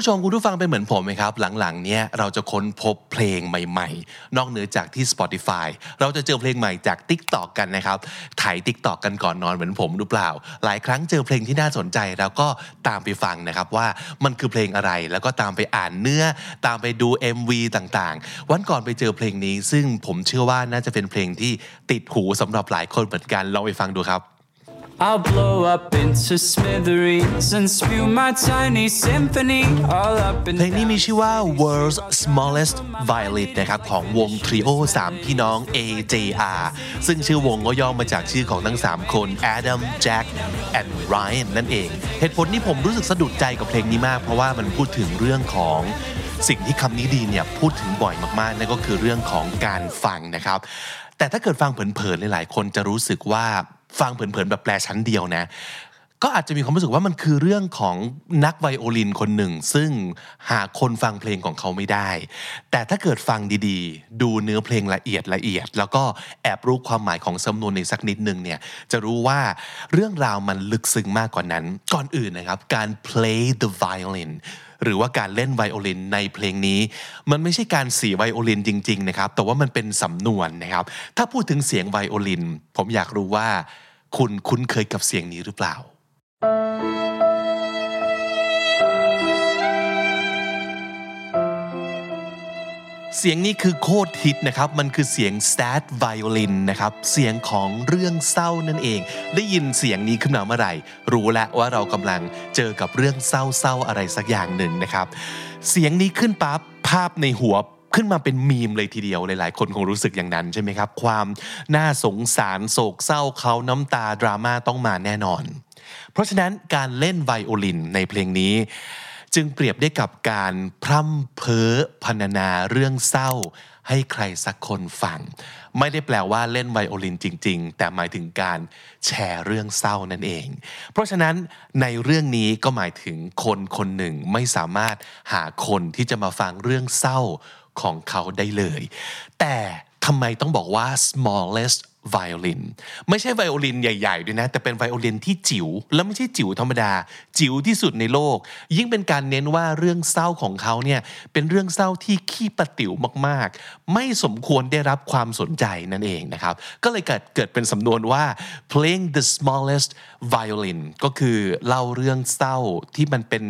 ผู้ชมคุณผู้ฟังเป็นเหมือนผมไหมครับ หลังๆ เนี้ยเราจะค้นพบเพลงใหม่ ๆ นอกเหนือจากที่ Spotify เราจะเจอเพลงใหม่จาก TikTok กันนะครับถ่าย TikTok กันก่อนนอนเหมือนผมหรือเปล่า หลายครั้งเจอเพลงที่น่าสนใจแล้วก็ตามไปฟังนะครับว่ามันคือเพลงอะไร แล้วก็ตามไปอ่านเนื้อ ตามไปดู MV ต่างๆ วันก่อนไปเจอเพลงนี้ ซึ่งผมเชื่อว่าน่าจะเป็นเพลงที่ติดหูสำหรับหลายคนเหมือนกันลองไปฟังดูครับ I'll blow up into smithereens and spew my tiny symphony all up in เพลงนี้มีชื่อว่า World's Smallest Violin นะครับของวง Trio 3พี่น้อง AJR ซึ่งชื่อวงก็ย่อมาจากชื่อของทั้ง 3 คน Adam Jack and Ryan นั่นเอง เหตุผลที่ผมรู้สึกสะดุดใจกับเพลงนี้มาก เพราะว่ามันพูดถึงเรื่องของสิ่งที่คำนี้ดีเนี่ยพูดถึงบ่อยมากๆนั่นก็คือเรื่องของการฟังนะครับ แต่ถ้าเกิดฟังเผินๆหลายๆคนจะรู้สึกว่า ฟังเผินๆแบบแปลชั้นเดียวนะ ก็อาจจะมีความรู้สึกว่ามันคือเรื่องของนักไวโอลินคนหนึ่ง ซึ่งหาคนฟังเพลงของเขาไม่ได้ แต่ถ้าเกิดฟังดีๆ ดูเนื้อเพลงละเอียดละเอียด แล้วก็แอบรู้ความหมายของสำนวนในสักนิดนึงเนี่ยจะรู้ว่าเรื่องราวมันลึกซึ้งมากกว่านั้น ก่อนอื่นนะครับการ play the violin หรือว่าการเล่นไวโอลินในเพลงนี้ มันไม่ใช่การสีไวโอลินจริงๆนะครับแต่ว่ามันเป็นสำนวนนะครับ ถ้าพูดถึงเสียงไวโอลิน ผมอยากรู้ว่า คุณคุ้นเคยกับเสียงนี้หรือเปล่า เสียงนี้คือโคตรฮิตนะครับ มันคือเสียง sad violin นะครับ เสียงของเรื่องเศร้านั่นเอง ได้ยินเสียงนี้ขึ้นมาเมื่อไหร่ รู้แล้วว่าเรากำลังเจอกับเรื่องเศร้าๆอะไรสักอย่างหนึ่งนะครับ เสียงนี้ขึ้นปั๊บภาพในหัวขึ้นมาเป็นมีมเลยทีเดียวหลายๆ คนคงรู้สึกอย่างนั้นใช่ไหมครับ ความน่าสงสารโศกเศร้าเขาน้ำตาดราม่าต้องมาแน่นอน เพราะฉะนั้นการเล่นไวโอลินในเพลงนี้ จึงเปรียบได้กับการพร่ำเพ้อพรรณนาเรื่องเศร้า ให้ใครสักคนฟัง ไม่ได้แปลว่าเล่นไวโอลินจริง ๆ แต่หมายถึงการแชร์เรื่องเศร้านั่นเอง เพราะฉะนั้นในเรื่องนี้ก็หมายถึงคนคนหนึ่งไม่สามารถหาคนที่จะมาฟังเรื่องเศร้าของเขาได้เลย แต่ทำไมต้องบอกว่า smallest violin ไม่ใช่ไวโอลินใหญ่ๆด้วยนะ แต่เป็นไวโอลินที่จิ๋วแล้วไม่ใช่จิ๋วธรรมดา จิ๋วที่สุดในโลก ยิ่งเป็นการเน้นว่าเรื่องเศร้าของเขาเนี่ยเป็นเรื่องเศร้าที่ขี้ประติ๋วมากๆ ไม่สมควรได้รับความสนใจนั่นเองนะครับ ก็เลยเกิดเกิดเป็นสำนวนว่า playing the smallest violin ก็คือเล่าเรื่องเศร้าที่มันเป็น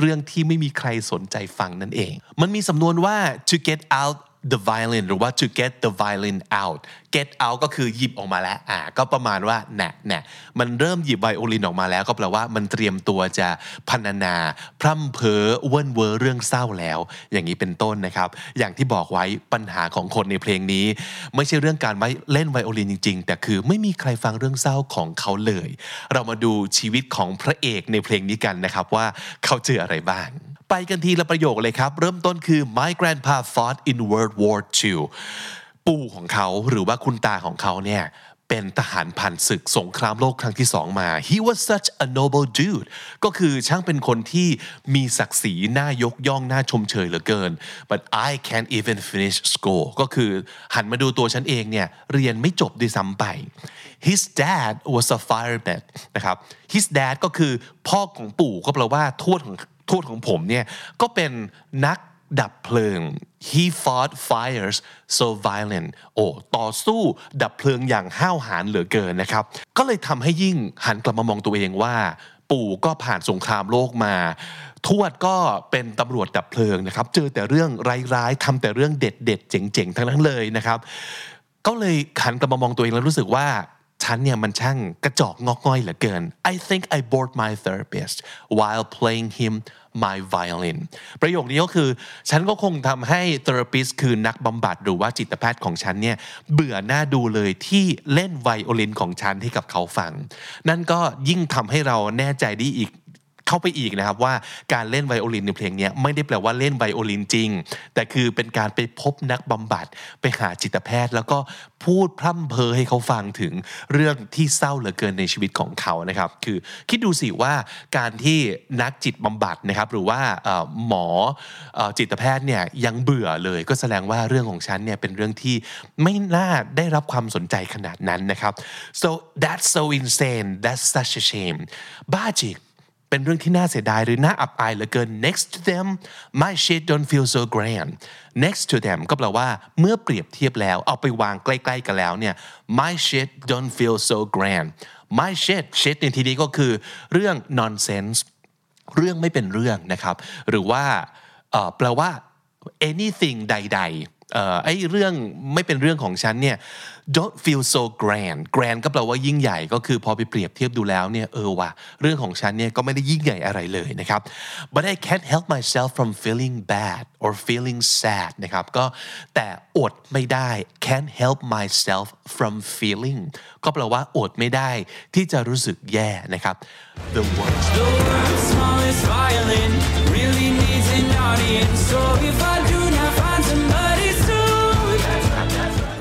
เรื่องที่ไม่มีใครสนใจฟังนั่นเอง มันมีสำนวนว่า to get out the violin หรือว่า to get the violin out get out ก็คือหยิบออกมาแล้วอ่าก็ประมาณว่าแหน่แหน่มันเริ่มหยิบไวโอลินออกมาแล้ว ก็แปลว่ามันเตรียมตัวจะพรรณนา พร่ำเพ้อเว่นเวอเรื่องเศร้าแล้ว อย่างนี้เป็นต้นนะครับ อย่างที่บอกไว้ปัญหาของคนในเพลงนี้ ไม่ใช่เรื่องการเล่นไวโอลินจริง ๆ แต่คือไม่มีใครฟังเรื่องเศร้าของเขาเลย เรามาดูชีวิตของพระเอกในเพลงนี้กันนะครับว่าเขาเจออะไรบ้างไปกันทีละประโยคเลยครับ เริ่มต้นคือ my grandpa fought in World War II ปู่ของเขาหรือว่าคุณตาของเขาเนี่ยเป็นทหารผ่านศึกสงครามโลกครั้งที่สองมา he was such a noble dude ก็คือช่างเป็นคนที่มีศักดิ์ศรีน่ายกย่องน่าชมเชยเหลือเกิน but I can't even finish school ก็คือหันมาดูตัวฉันเองเนี่ยเรียนไม่จบด้วยซ้ำไป his dad was a fireman นะครับ his dad ก็คือพ่อของปู่ก็แปลว่าทวดของทวดของผมเนี่ยก็เป็นนัก ดับเพลิง he fought fires so violent โอ้ต่อสู้ดับเพลิงอย่างห้าวหาญเหลือเกินนะครับ ก็เลยทำให้ยิ่งหันกลับมามองตัวเองว่า ปู่ก็ผ่านสงครามโลกมา ทวดก็เป็นตำรวจดับเพลิงนะครับ เจอแต่เรื่องร้ายๆทำแต่เรื่องเด็ดๆเจ๋งๆ ทั้งนั้นเลยนะครับ ก็เลยหันกลับมามองตัวเองแล้วรู้สึกว่าฉันเนี่ยมันช่างกระจอกงอกง่อยเหลือเกิน I think I bored my therapist while playing him my violin ประโยคนี้ก็คือ ฉันก็คงทำให้ therapist คือนักบำบัดหรือว่าจิตแพทย์ของฉันเนี่ยเบื่อหน้าดูเลยที่เล่นไวโอลินของฉันให้กับเขาฟัง นั่นก็ยิ่งทำให้เราแน่ใจได้อีก เข้าไปอีกนะครับว่าการเล่นไวโอลินในเพลงนี้ไม่ได้แปลว่าเล่นไวโอลินจริง แต่คือเป็นการไปพบนักบำบัดไปหาจิตแพทย์ แล้วก็พูดพร่ำเพอให้เขาฟังถึงเรื่องที่เศร้าเหลือเกินในชีวิตของเขานะครับ คือคิดดูสิว่าการที่นักจิตบำบัดนะครับหรือว่าหมอจิตแพทย์เนี่ยยังเบื่อเลยก็แสดงว่าเรื่องของฉันเนี่ยเป็นเรื่องที่ไม่น่าได้รับความสนใจขนาดนั้นนะครับ so that's so insane that's such a shame บ้าจิก เป็นเรื่องที่น่าเสียดายหรือน่าอับอายเหลือเกิน next to them my shit don't feel so grand next to them ก็แปลว่าเมื่อเปรียบเทียบแล้วเอาไปวางใกล้ๆกันแล้วเนี่ย my shit don't feel so grand my shit shit ในที่นี้ก็คือเรื่อง nonsense เรื่องไม่เป็นเรื่องนะครับ หรือว่าแปลว่า anything ใดๆไอ้เรื่องไม่เป็นเรื่องของฉันเนี่ย don't feel so grand grand ก็แปลว่ายิ่งใหญ่ก็คือพอไปเปรียบเทียบดูแล้วเนี่ยเออว่ะเรื่องของฉันเนี่ยก็ไม่ได้ยิ่งใหญ่อะไรเลยนะครับ but I can't help myself from feeling bad or feeling sad นะครับก็แต่อดไม่ได้ can't help myself from feeling ก็แปลว่าอดไม่ได้ที่จะรู้สึกแย่นะครับ the worst The world's smallest violin really needs an audience. So if I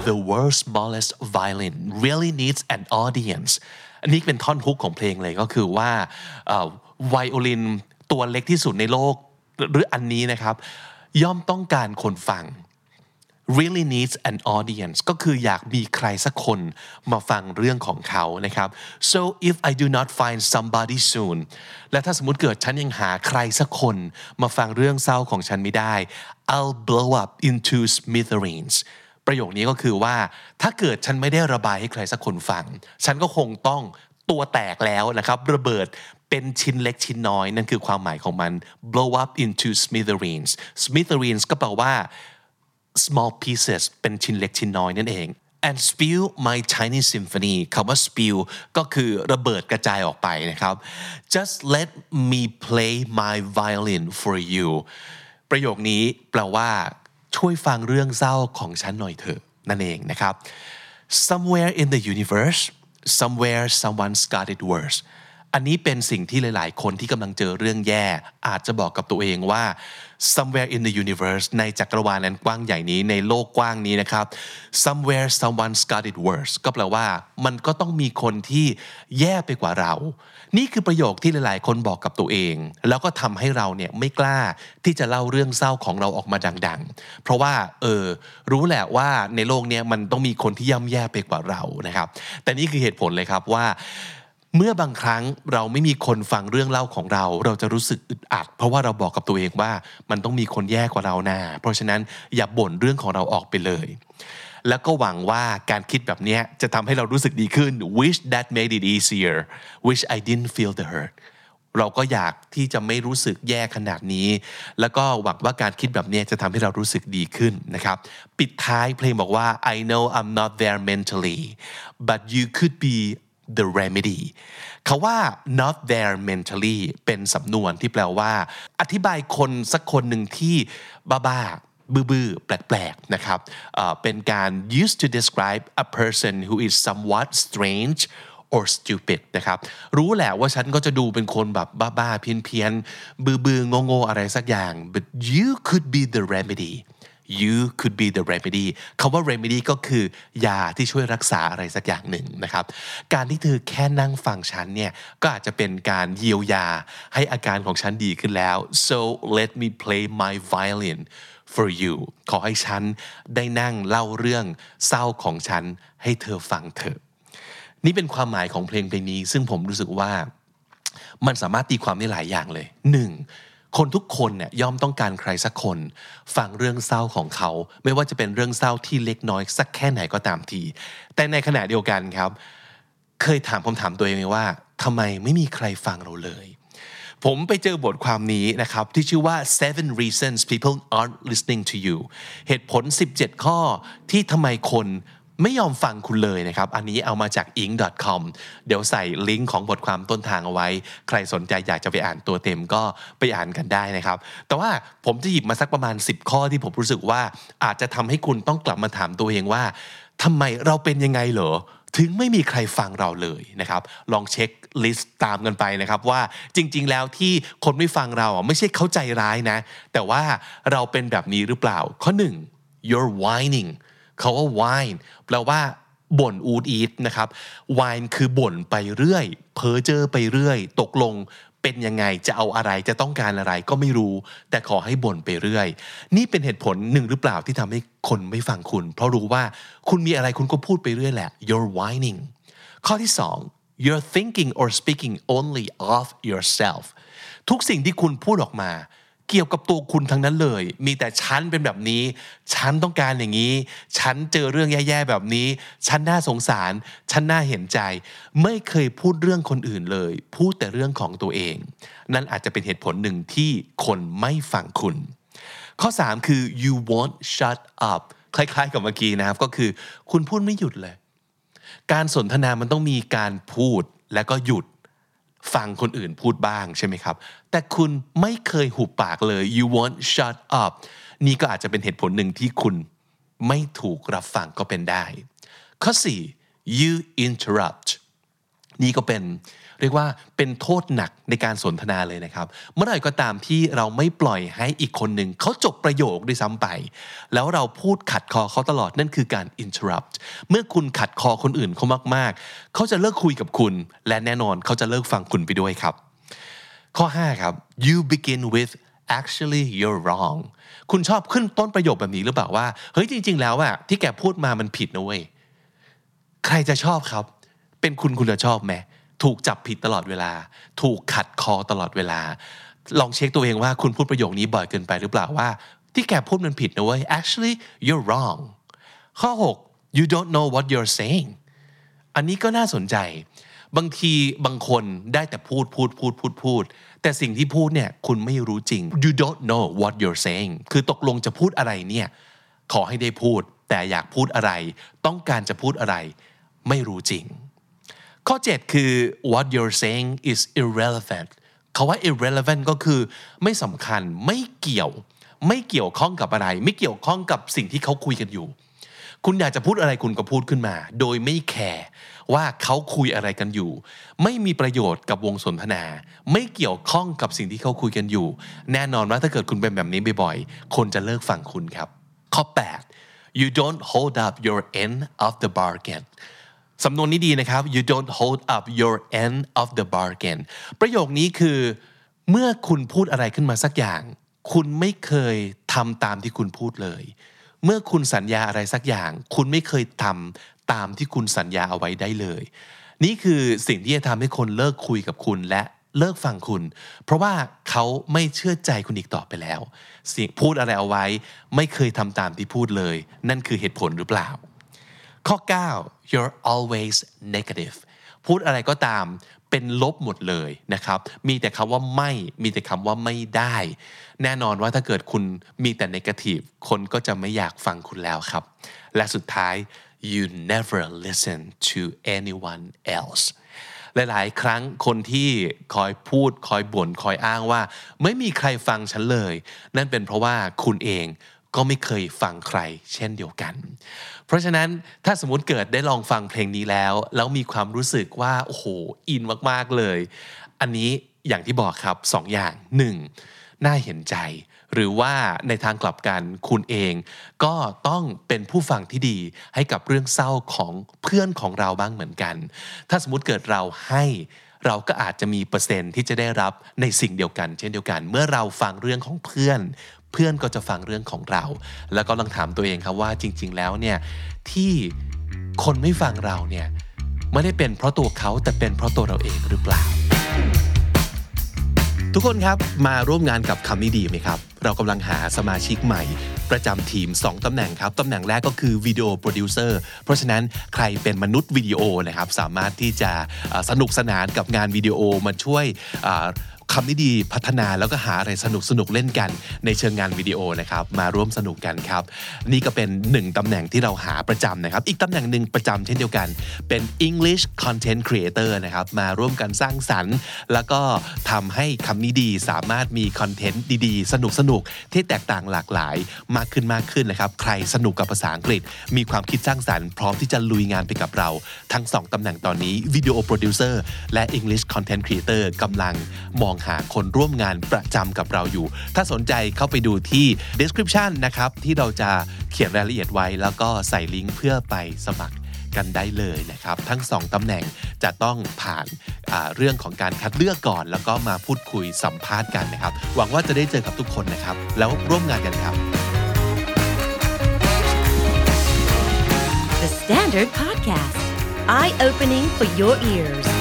the world's smallest violin really needs an audience อันนี้เป็นท่อนฮุกของเพลงเลยก็คือว่าไวโอลินตัวเล็กที่สุดในโลกหรืออันนี้นะครับ ย่อมต้องการคนฟัง really needs an audience ก็คืออยากมีใครสักคนมาฟังเรื่องของเขานะครับ so if I do not find somebody soon และถ้าสมมติเกิดฉันยังหาใครสักคนมาฟังเรื่องเศร้าของฉันไม่ได้ I'll blow up into smithereens ประโยคนี้ก็คือว่า ถ้าเกิดฉันไม่ได้ระบายให้ใครสักคนฟัง ฉันก็คงต้องตัวแตกแล้วนะครับ ระเบิดเป็นชิ้นเล็กชิ้นน้อย นั่นคือความหมายของมัน blow up into smithereens smithereens ก็แปลว่า small pieces เป็นชิ้นเล็กชิ้นน้อยนั่นเอง and spill my tiny symphony คำว่า spill ก็คือระเบิดกระจายออกไปนะครับ just let me play my violin for you ประโยคนี้แปลว่า ช่วยฟังเรื่องเศร้าของฉันหน่อยเถอะนั่นเองนะครับ somewhere in the universe somewhere someone's got it worse อันนี้เป็นสิ่งที่หลาย ๆ คนที่กำลังเจอเรื่องแย่ อาจจะบอกกับตัวเองว่า somewhere in the universe ในจักรวาลนั้นกว้างใหญ่นี้ในโลกกว้างนี้นะครับ somewhere someone's got it worse ก็แปลว่า มันก็ต้องมีคนที่แย่ไปกว่าเรา นี่คือประโยคที่หลาย ๆ คนบอกกับตัวเอง แล้วก็ทำให้เราเนี่ยไม่กล้าที่จะเล่าเรื่องเศร้าของเราออกมาดัง ๆ เพราะว่าเออรู้แหละว่าในโลกเนี้ยมันต้องมีคนที่ย่ำแย่ไปกว่าเรานะครับ แต่นี่คือเหตุผลเลยครับว่า เมื่อบางครั้งเราไม่มีคนฟังเรื่องเล่าของเรา เราจะรู้สึกอึดอัด เพราะว่าเราบอกกับตัวเองว่ามันต้องมีคนแย่กว่าเราน้าเพราะฉะนั้นอย่าบ่นเรื่องของเราออกไปเลย แล้วก็หวังว่าการคิดแบบนี้จะทำให้เรารู้สึกดีขึ้น wish that made it easier wish I didn't feel the hurt เราก็อยากที่จะไม่รู้สึกแย่ขนาดนี้ แล้วก็หวังว่าการคิดแบบนี้จะทำให้เรารู้สึกดีขึ้นนะครับ ปิดท้ายเพลงบอกว่า I know I'm not there mentally but you could be the remedy คาว่า not there mentally เป็นสำนวนที่แปลว่า อธิบายคนสักคนหนึ่งที่บ้าๆบื้อๆแปลกๆนะครับเอ่อเป็นการ used to describe a person who is somewhat strange or stupid นะครับรู้แหละว่าฉันก็จะดูเป็นคนแบบบ้าๆเพี้ยนๆบื้อๆโง่ๆอะไรสักอย่าง but you could be the remedy you could be the remedy คำว่า remedy ก็คือยาที่ช่วยรักษาอะไรสักอย่างหนึ่งนะครับ การที่เธอแค่นั่งฟังฉันเนี่ย ก็อาจจะเป็นการเยียวยาให้อาการของฉันดีขึ้นแล้ว so let me play my violin for you ขอให้ฉันได้นั่งเล่าเรื่องเศร้าของฉันให้เธอฟังเถอะ นี่เป็นความหมายของเพลงเพลงนี้ ซึ่งผมรู้สึกว่ามันสามารถตีความได้หลายอย่างเลยหนึ่ง คนทุกคนเนี่ยย่อมต้องการใครสักคนฟังเรื่องเศร้าของเขา ไม่ว่าจะเป็นเรื่องเศร้าที่เล็กน้อยสักแค่ไหนก็ตามที แต่ในขณะเดียวกันครับ เคยถามผมถามตัวเองว่าทำไมไม่มีใครฟังเราเลย ผมไปเจอบทความนี้นะครับ ที่ชื่อว่า seven reasons people aren't listening to you เหตุผล 17 ข้อที่ทำไมคน ไม่ยอมฟังคุณเลยนะครับ อันนี้เอามาจาก ing.com เดี๋ยวใส่ลิงก์ของบทความต้นทางเอาไว้ ใครสนใจอยากจะไปอ่านตัวเต็มก็ไปอ่านกันได้นะครับ แต่ว่าผมจะหยิบมาสักประมาณ 10 ข้อที่ผมรู้สึกว่าอาจจะทำให้คุณต้องกลับมาถามตัวเองว่าทำไมเราเป็นยังไงเหรอถึงไม่มีใครฟังเราเลยนะครับ ลองเช็คลิสต์ตามกันไปนะครับว่าจริง ๆ แล้วที่คนไม่ฟังเราไม่ใช่เข้าใจร้ายนะ แต่ว่าเราเป็นแบบนี้หรือเปล่า ข้อหนึ่ง you're whining เขาว่า whine แปลว่าบ่นอูดอีดนะครับ whine คือบ่นไปเรื่อย เพ้อเจอไปเรื่อย ตกลงเป็นยังไงจะเอาอะไรจะต้องการอะไรก็ไม่รู้ แต่ขอให้บ่นไปเรื่อย นี่เป็นเหตุผลหนึ่งหรือเปล่าที่ทำให้คนไม่ฟังคุณ เพราะรู้ว่าคุณมีอะไรคุณก็พูดไปเรื่อยแหละ you're whining ข้อที่สอง you're thinking or speaking only of yourself ทุกสิ่งที่คุณพูดออกมา เกี่ยวกับตัวคุณทั้งนั้นเลย มีแต่ฉันเป็นแบบนี้ ฉันต้องการอย่างนี้ ฉันเจอเรื่องแย่ๆแบบนี้ ฉันน่าสงสาร ฉันน่าเห็นใจ ไม่เคยพูดเรื่องคนอื่นเลย พูดแต่เรื่องของตัวเอง นั่นอาจจะเป็นเหตุผลหนึ่งที่คนไม่ฟังคุณ ข้อ 3 คือ you won't shut up คล้ายๆกับเมื่อกี้นะครับ ก็คือ คุณพูดไม่หยุดเลย การสนทนามันต้องมีการพูดแล้วก็หยุด ฟังคนอื่นพูดบ้างใช่ไหมครับ แต่คุณไม่เคยหุบปากเลย you won't shut up นี่ก็อาจจะเป็นเหตุผลหนึ่งที่คุณไม่ถูกรับฟังก็เป็นได้ ข้อ 4 you interrupt นี่ก็เป็น เรียกว่าเป็นโทษหนักในการสนทนาเลยนะครับ เมื่อไหร่ก็ตามที่เราไม่ปล่อยให้อีกคนหนึ่งเขาจบประโยคด้วยซ้ำไป แล้วเราพูดขัดคอเขาตลอดนั่นคือการ interrupt เมื่อคุณขัดคอคนอื่นเขามาก ๆ เขาจะเลิกคุยกับคุณ และแน่นอนเขาจะเลิกฟังคุณไปด้วยครับ ข้อ 5 ครับ you begin with actually you're wrong คุณชอบขึ้นต้นประโยคแบบนี้หรือเปล่าว่า เฮ้ยจริง ๆ แล้วอะที่แกพูดมามันผิดนะเว้ย ใครจะชอบครับ เป็นคุณคุณจะชอบไหม ถูกจับผิดตลอดเวลา ถูกขัดคอตลอดเวลา ลองเช็คตัวเองว่าคุณพูดประโยคนี้บ่อยเกินไปหรือเปล่าว่า ที่แกพูดมันผิดนะเว้ย actually you're wrong ข้อ 6 you don't know what you're saying อันนี้ก็น่าสนใจ บางทีบางคนได้แต่พูดพูดพูดพูดพูด แต่สิ่งที่พูดเนี่ยคุณไม่รู้จริง you don't know what you're saying คือตกลงจะพูดอะไรเนี่ยขอให้ได้พูด แต่อยากพูดอะไร ต้องการจะพูดอะไร ไม่รู้จริง ข้อ 7 คือ what you're saying is irrelevant คาว่า irrelevant ก็คือไม่สำคัญไม่เกี่ยว ไม่เกี่ยวข้องกับอะไร ไม่เกี่ยวข้องกับสิ่งที่เขาคุยกันอยู่ คุณอยากจะพูดอะไรคุณก็พูดขึ้นมา โดยไม่แคร์ว่าเขาคุยอะไรกันอยู่ ไม่มีประโยชน์กับวงสนทนา ไม่เกี่ยวข้องกับสิ่งที่เขาคุยกันอยู่ แน่นอนว่าถ้าเกิดคุณเป็นแบบนี้บ่อยๆ คนจะเลิกฟังคุณครับ ข้อ 8 you don't hold up your end of the bargain สำนวนนี้ดีนะครับ you don't hold up your end of the bargain ประโยคนี้คือ เมื่อคุณพูดอะไรขึ้นมาสักอย่าง คุณไม่เคยทำตามที่คุณพูดเลย เมื่อคุณสัญญาอะไรสักอย่าง คุณไม่เคยทำตามที่คุณสัญญาเอาไว้ได้เลย นี่คือสิ่งที่จะทำให้คนเลิกคุยกับคุณและเลิกฟังคุณ เพราะว่าเขาไม่เชื่อใจคุณอีกต่อไปแล้วสิ่งพูดอะไรเอาไว้ ไม่เคยทำตามที่พูดเลย นั่นคือเหตุผลหรือเปล่า ข้อ 9 you're always negative พูดอะไรก็ตามเป็นลบหมดเลยนะครับ มีแต่คำว่าไม่ มีแต่คำว่าไม่ได้ แน่นอนว่าถ้าเกิดคุณมีแต่ negative คนก็จะไม่อยากฟังคุณแล้วครับ และสุดท้าย you never listen to anyone else หลายๆ ครั้งคนที่คอยพูดคอยบ่นคอยอ้างว่า ไม่มีใครฟังฉันเลย นั่นเป็นเพราะว่าคุณเอง ก็ไม่เคยฟังใครเช่นเดียวกัน เพราะฉะนั้นถ้าสมมติเกิดได้ลองฟังเพลงนี้แล้ว แล้วมีความรู้สึกว่าโอ้โหอินมากๆเลย อันนี้อย่างที่บอกครับสองอย่างหนึ่งน่าเห็นใจ หรือว่าในทางกลับกันคุณเอง ก็ต้องเป็นผู้ฟังที่ดีให้กับเรื่องเศร้าของเพื่อนของเราบ้างเหมือนกัน ถ้าสมมติเกิดเราให้เราก็อาจจะมีเปอร์เซ็นต์ที่จะได้รับในสิ่งเดียวกัน เช่นเดียวกัน เมื่อเราฟังเรื่องของเพื่อน เพื่อนก็จะฟังเรื่องของเรา แล้วก็ลองถามตัวเองครับว่าจริง ๆ แล้วเนี่ยที่คนไม่ฟังเราเนี่ยไม่ได้เป็นเพราะตัวเขาแต่เป็นเพราะตัวเราเองหรือเปล่า ทุกคนครับมาร่วมงานกับคำนี้ดีไหมครับ เรากำลังหาสมาชิกใหม่ ประจำทีม 2ตำแหน่งครับตำแหน่งแรกก็คือวิดีโอโปรดิวเซอร์เพราะฉะนั้นใครเป็นมนุษย์วิดีโอนะครับ สามารถที่จะสนุกสนานกับงานวิดีโอมาช่วย คำนี้ดีพัฒนาแล้วก็หาอะไรสนุกสนุกเล่นกัน ในเชิงงานวิดีโอนะครับ มาร่วมสนุกกันครับ นี่ก็เป็นหนึ่งตำแหน่งที่เราหาประจำนะครับ อีกตำแหน่งหนึ่งประจำเช่นเดียวกัน เป็น English Content Creator นะครับ มาร่วมกันสร้างสรรค์ แล้วก็ทำให้คำนี้ดีสามารถมีคอนเทนต์ดีๆ สนุกสนุกที่แตกต่างหลากหลายมากขึ้นมากขึ้นนะครับ ใครสนุกกับภาษาอังกฤษ มีความคิดสร้างสรรค์พร้อมที่จะลุยงานไปกับเรา ทั้งสองตำแหน่งตอนนี้วิดีโอโปรดิวเซอร์และ English Content Creator กำลังมองหาคนร่วมงานประจำกับเราอยู่ ถ้าสนใจเข้าไปดูที่ description นะครับ ที่เราจะเขียนรายละเอียดไว้ แล้วก็ใส่ลิงก์เพื่อไปสมัครกันได้เลยนะครับ ทั้ง 2ตำแหน่งจะต้องผ่านาเรื่องของการคัดเลือกก่อน แล้วก็มาพูดคุยสัมภาษณ์กันนะครับ หวังว่าจะได้เจอกับทุกคนนะครับ แล้วร่วมงานกันครับ The Standard Podcast, eye opening for your ears.